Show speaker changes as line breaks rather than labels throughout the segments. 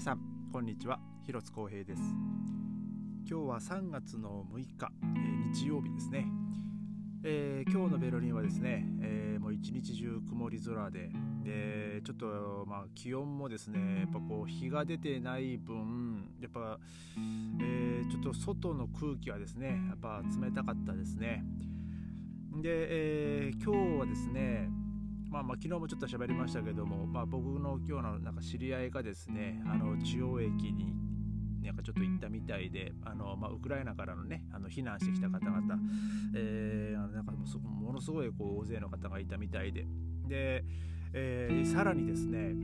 皆さんこんにちは。広津光平です。今日は3月の6日、えー、日曜日ですね、えー、今日のベルリンはですね、えー、もう一日中曇り空ででちょっとまあ気温もですねやっぱこう日が出てない分やっぱ、えちょっと外の空気はですねやっぱ冷たかったですね。で、え今日はですねまあ、まあ昨日もちょっと喋りましたけども、まあ、僕の今日のなんか知り合いがですねあの中央駅になんかちょっと行ったみたいであの、まあ、ウクライナからのねあの避難してきた方々、えー、あのなんかものすごいこう大勢の方がいたみたいで。で、えー、さらにですね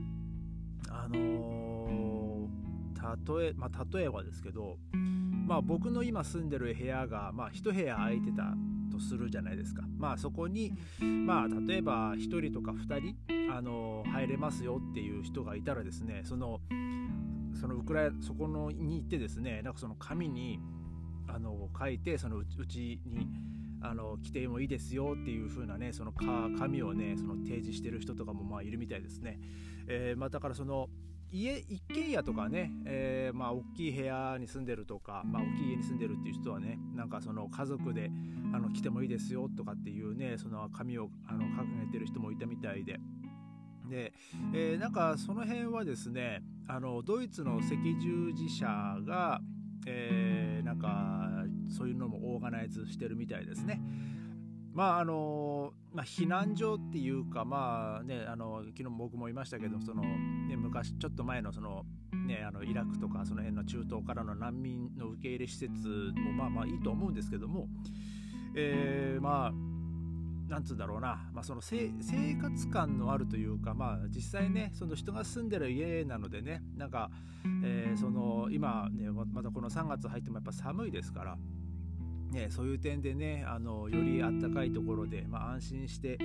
あのー、例えまあ、例えばですけど、まあ、僕の今住んでる部屋が、まあ、1部屋空いてたとするじゃないですか。まあそこに、まあ例えば1人とか2人、あの入れますよっていう人がいたらですね、その、そのウクライナ、そこのに行ってですね、なんかその紙に、あの書いて、そのうちに、あの来てもいいですよっていう風なねその紙をねその提示してる人とかもまあいるみたいですね。えー、まあ、だからその家一軒家とかね、えー、まあ大きい部屋に住んでるとか、まあ、大きい家に住んでるっていう人はねなんかその家族であの来てもいいですよとかっていうねその紙をあの掲げてる人もいたみたいで。で、えー、なんかその辺はですねあのドイツの赤十字社が、えー、なんかそういうのもオーガナイズしてるみたいですね。まああのまあ、避難所っていうか、まあね、あの昨日僕も言いましたけどその、ね、昔ちょっと前のその、ね、あのイラクとかその辺の中東からの難民の受け入れ施設もまあまあいいと思うんですけども、えー、まあなんつうんだろうな、まあ、その生活感のあるというか、まあ、実際ねその人が住んでる家なのでねなんか、えー、その今ねまたこの3月入ってもやっぱ寒いですからね、そういう点でねあのよりあったかいところで、まあ、安心して、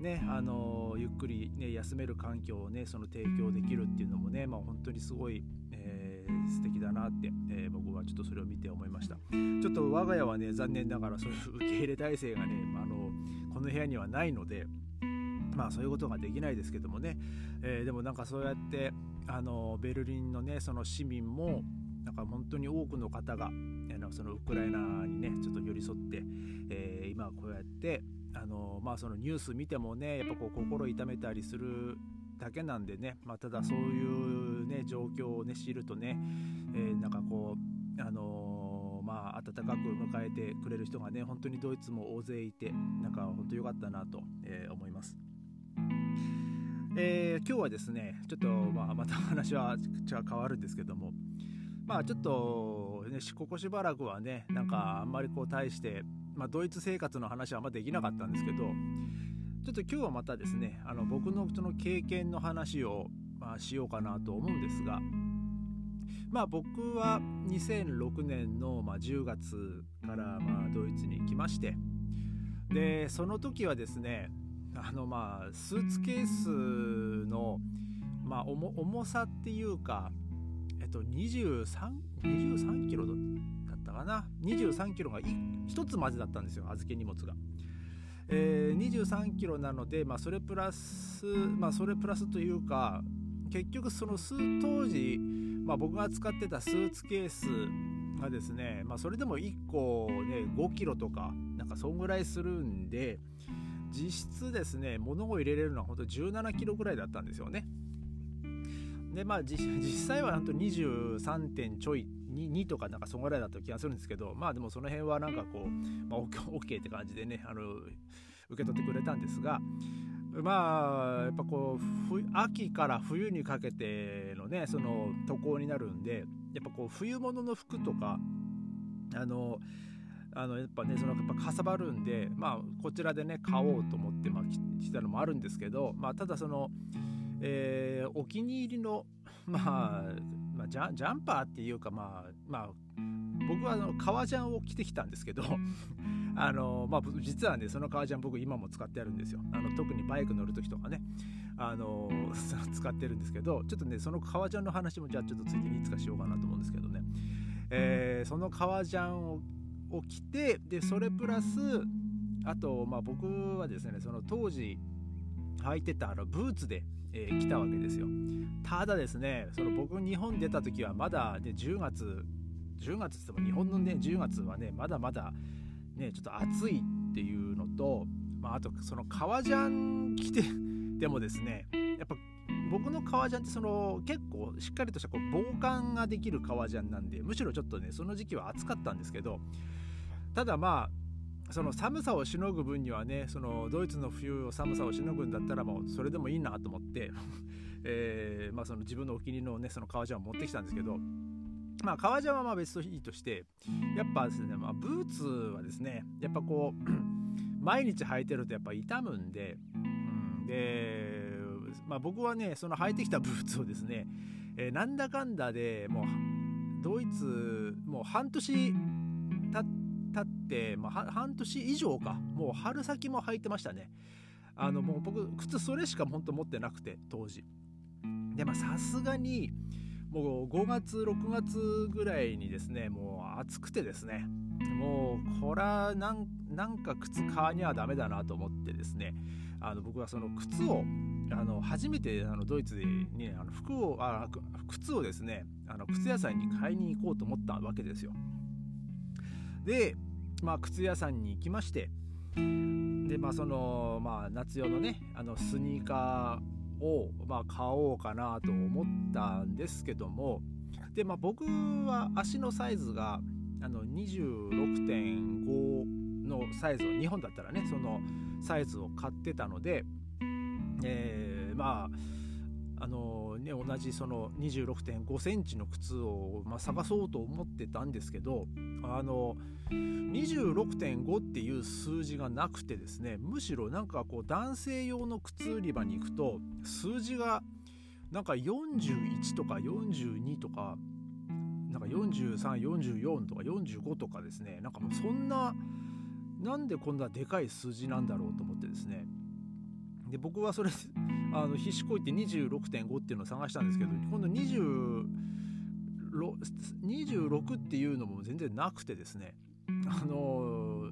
ね、あのゆっくり、ね、休める環境を、ね、その提供できるっていうのもね、まあ、本当にすごい、えー、素敵だなって、えー、僕はちょっとそれを見て思いました。ちょっと我が家はね残念ながらそういう受け入れ体制がねあのこの部屋にはないのでまあそういうことができないですけどもね、えー、でもなんかそうやってあのベルリンのねその市民もなんか本当に多くの方がそのウクライナにねちょっと寄り添って、えー、今こうやってあのまあそのニュース見てもねやっぱこう心痛めたりするだけなんでね、まあ、ただそういうね状況をね知るとね、えー、なんかこうあのー、まあ温かく迎えてくれる人がね本当にドイツも大勢いてなんか本当良かったなと、えー、思います。えー、今日はですねちょっと、まあ、また話は変わるんですけどもまあちょっと、ね、ここしばらくはねなんかあんまりこう対して、まあ、ドイツ生活の話はあんまできなかったんですけどちょっと今日はまたですねあの僕のその経験の話を、まあ、しようかなと思うんですがまあ僕は2006年の、まあ、10月からまあドイツに来ましてでその時はですねあのまあスーツケースの、まあ、重さっていうかと23、23キロだったかな。23キロが1つまでだったんですよ、預け荷物が。えー、23キロなので、まあ、それプラス、まあ、それプラスというか、結局その数当時、まあ、僕が使ってたスーツケースがですね、まあ、それでも1個ね5キロとかなんかそんぐらいするんで実質ですね物を入れれるのは本当17キロぐらいだったんですよねでまあ 実際はなんと23点ちょい 2, 2とかなんかそんぐらいだった気がするんですけどまあでもその辺はなんかこう、まあ、OK って感じでねあの受け取ってくれたんですがまあやっぱこう秋から冬にかけてのねその渡航になるんでやっぱこう冬物の服とかあのあのやっぱねそのやっぱかさばるんでまあこちらでね買おうと思ってまあ来たのもあるんですけどまあただそのえー、お気に入りの、まあ、まあ、ジャジャンパーっていうか、まあ、まあ、僕はあの革ジャンを着てきたんですけど あの、まあ、実はねその革ジャン僕今も使ってあるんですよ。あの特にバイク乗る時とかね。あの 使ってるんですけどちょっとねその革ジャンの話もじゃあちょっとついてにいつかしようかなと思うんですけどね、えー、その革ジャンをを着てでそれプラスあと、まあ、僕はですねその当時履いてたあのブーツでえー、来たわけですよ。ただですねその僕日本出た時はまだ、ね、10月10月って言っても日本のね10月はねまだまだねちょっと暑いっていうのと、まあ、あとその革ジャン着てでもですねやっぱ僕の革ジャンってその結構しっかりとしたこう防寒ができる革ジャンなんでむしろちょっとねその時期は暑かったんですけどただまあその寒さをしのぐ分にはねそのドイツの冬を寒さをしのぐんだったらもうそれでもいいなと思って えー、まあ、その自分のお気に入りのねその革ジャンを持ってきたんですけどまあ革ジャンはまあ別といいとしてやっぱですね、まあ、ブーツはですねやっぱこう 毎日履いてるとやっぱ痛むんで、うん、でまあ、僕はねその履いてきたブーツをですね、えー、なんだかんだでもうドイツもう半年経って、まあ、半年以上か。もう春先も履いてましたね。あのもう僕靴それしか本当持ってなくて当時。でまあさすがにもう5月6月ぐらいにですねもう暑くてですね。もうこれはなんか靴買わにはダメだなと思ってですね。あの僕はその靴をあの初めてあのドイツに、ね、あの服をあ靴をですねあの靴屋さんに買いに行こうと思ったわけですよ。で、まあ、靴屋さんに行きましてで、まあそのまあ、夏用のねあのスニーカーを、まあ、買おうかなと思ったんですけどもで、まあ、僕は足のサイズがあの26.5のサイズを日本だったらねそのサイズを買ってたので、えー、まああのね同じその26.5センチの靴を、まあ、探そうと思ってたんですけどあの26.5っていう数字がなくてですねむしろなんかこう男性用の靴売り場に行くと数字がなんか41とか42とかなんか4344とか45とかですねなんかもうそんななんでこんなでかい数字なんだろうと思ってですねで僕はそれ あの必死こいて26.5っていうのを探したんですけど今度20 26っていうのも全然なくてですねあの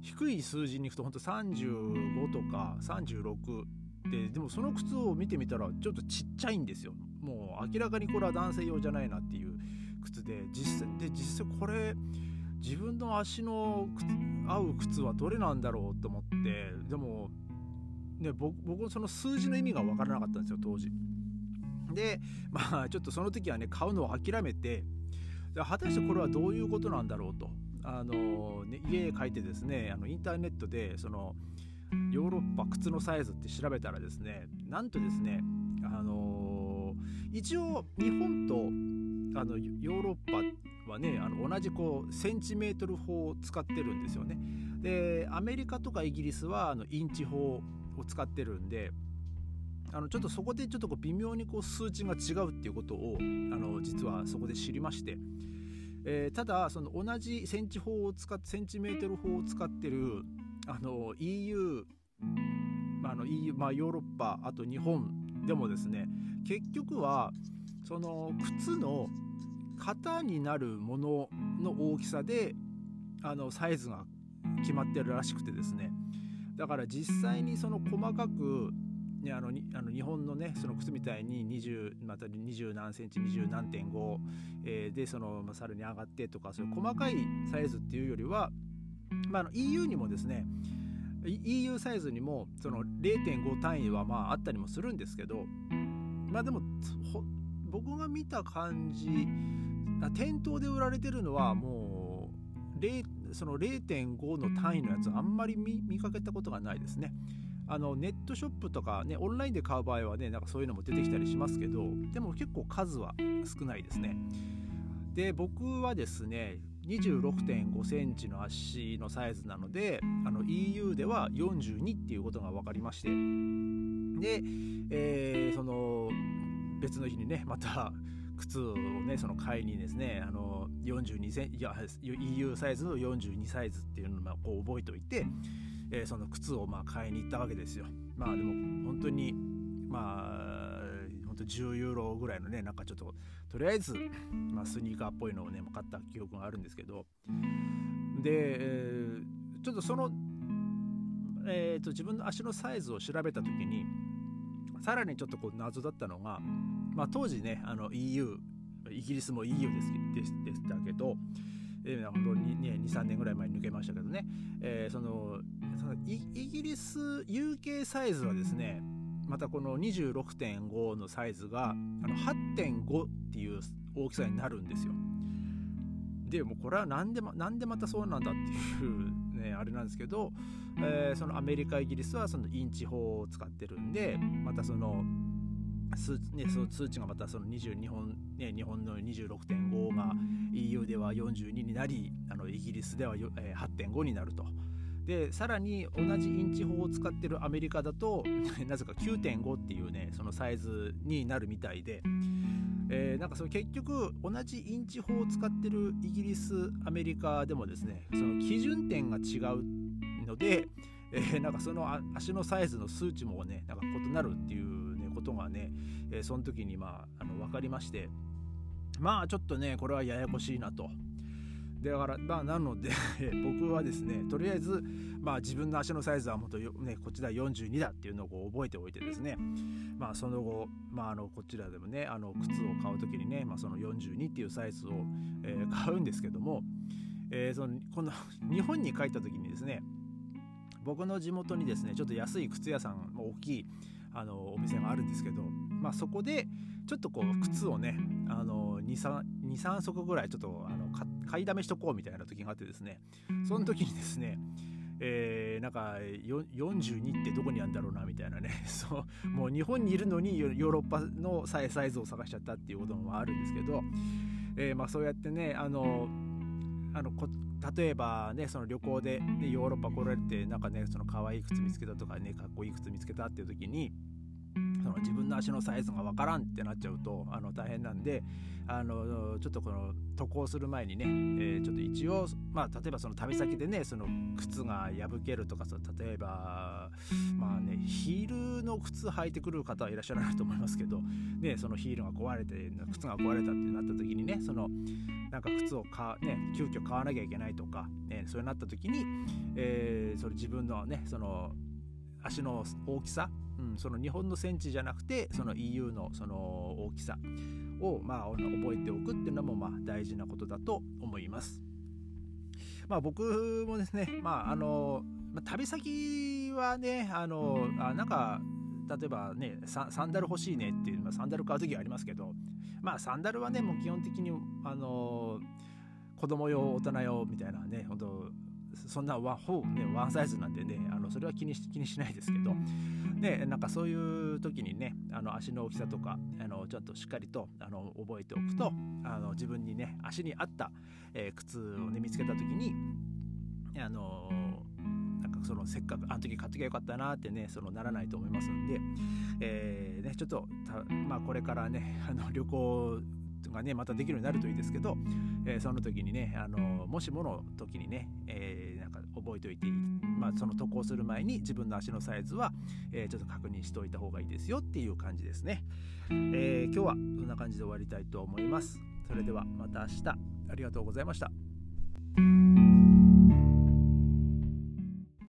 低い数字に行くと本当35とか36ででもその靴を見てみたらちょっとちっちゃいんですよ。もう明らかにこれは男性用じゃないなっていう靴で実際で実際これ自分の足の合う靴はどれなんだろうと思ってでもね僕僕その数字の意味が分からなかったんですよ当時。でまあ ちょっとその時はね買うのを諦めて果たしてこれはどういうことなんだろうとあの、ね、家へ帰ってですねあのインターネットでそのヨーロッパ靴のサイズって調べたらですねなんとですねあの一応日本とあのヨーロッパはねあの同じこうセンチメートル法を使ってるんですよね。でアメリカとかイギリスはあのインチ法を使ってるんであのちょっとそこでちょっとこう微妙にこう数値が違うっていうことをあの実はそこで知りまして、えー、ただその同じセンチ法を使ってセンチメートル法を使ってるあの EU まあ、あの EU まあ、ヨーロッパあと日本でもですね結局はその靴の型になるものの大きさであのサイズが決まってるらしくてですねだから実際にその細かく、ね、あのあの日本のねその靴みたいに20また20何センチ20何点5、えー、でその、まあ、さらに上がってとかそういう細かいサイズっていうよりは、まあ、あの EU にもですね EU サイズにもその0.5単位はまああったりもするんですけどまあでも僕が見た感じ店頭で売られてるのはもうその0.5の単位のやつあんまり見かけたことがないですね。あのネットショップとかねオンラインで買う場合はねなんかそういうのも出てきたりしますけどでも結構数は少ないですね。で僕はですね26.5センチの足のサイズなのであの EU では42っていうことが分かりましてで、えー、その別の日にねまた靴をねその買いにですねあの42センいや EU サイズの42サイズっていうのをこう覚えておいて、えー、その靴をまあ買いに行ったわけですよ。まあでも本当にまあ本当10ユーロぐらいのねなんかちょっととりあえず、まあ、スニーカーっぽいのをね買った記憶があるんですけど。で、えー、ちょっとその、えーと、自分の足のサイズを調べた時にさらにちょっとこう謎だったのが、まあ、当時ねあの EU イギリスも EU ですででしたけど、えー、23年ぐらい前に抜けましたけどね、えー、そのそのイギリス UK サイズはですねまたこの26.5のサイズがあの8.5っていう大きさになるんですよ。でもこれは何でなんでまたそうなんだっていう ねあれなんですけど、えー、そのアメリカイギリスはそのインチ法を使ってるんでまたその数,、ね、その数値がまたその22本、ね、日本の26.5が EU では42になりあのイギリスでは、えー、8.5になると。でさらに同じインチ法を使ってるアメリカだと なぜか9.5っていうねそのサイズになるみたいで、えー、なんかその結局同じインチ法を使ってるイギリスアメリカでもですねその基準点が違うので、えー、なんかその足のサイズの数値もねなんか異なるっていう、ね、ことがね、えー、その時にまああの分かりましてまあちょっとねこれはややこしいなと。だから、まあ、なので 僕はですねとりあえず、まあ、自分の足のサイズはもっとね、こちら42だっていうのをこう覚えておいてですね、まあ、その後、まあ、あのこちらでもねあの靴を買う時にね、まあ、その42っていうサイズを、えー、買うんですけども、えー、そのこの日本に帰った時にですね僕の地元にですねちょっと安い靴屋さん大きいあのお店があるんですけど、まあ、そこでちょっとこう靴をね23足ぐらいちょっとあの買いだめしとこうみたいな時があってですねその時にですねえー、なんか42ってどこにあるんだろうなみたいなね そうもう日本にいるのにヨーロッパのサイズを探しちゃったっていうこともあるんですけど、えー、まあ、そうやってねあのあの例えばねその旅行で、ね、ヨーロッパ来られてなんかねその可愛い靴見つけたとかねかっこいい靴見つけたっていう時にその自分の足のサイズが分からんってなっちゃうとあの大変なんであのちょっとこの渡航する前にね、えー、ちょっと一応、まあ、例えばその旅先でねその靴が破けるとか例えばまあねヒールの靴履いてくる方はいらっしゃらないと思いますけど、ね、そのヒールが壊れて靴が壊れたってなった時にねそのなんか靴をか、ね、急遽買わなきゃいけないとか、ね、そうなった時に、えー、それ自分のねその足の大きさうん、その日本のセンチじゃなくてその EU のその大きさを、まあ、覚えておくっていうのもまあ大事なことだと思います。まあ、僕もですね、まああの旅先はねあのあなんか例えばねサンダル欲しいねっていう、まあ、サンダル買う時はありますけどまあサンダルはねもう基本的にあの子供用大人用みたいなね本当そんなワほうねワンサイズなんでねあのそれは気にし気にしないですけど。でなんかそういう時にねあの足の大きさとかあのちょっとしっかりとあの覚えておくとあの自分にね足に合った、えー、靴をね見つけた時にあのなんかそのせっかくあの時買っときゃよかったなってねそのならないと思いますんで、えーね、ちょっとまあこれからねあの旅行がねまたできるようになるといいですけど、えー、その時にねあのもしもの時にね、えー、覚えておいていい、まあ、その渡航する前に自分の足のサイズは、えー、ちょっと確認しておいた方がいいですよっていう感じですね、え今日はこんな感じで終わりたいと思います。それではまた明日。ありがとうございました。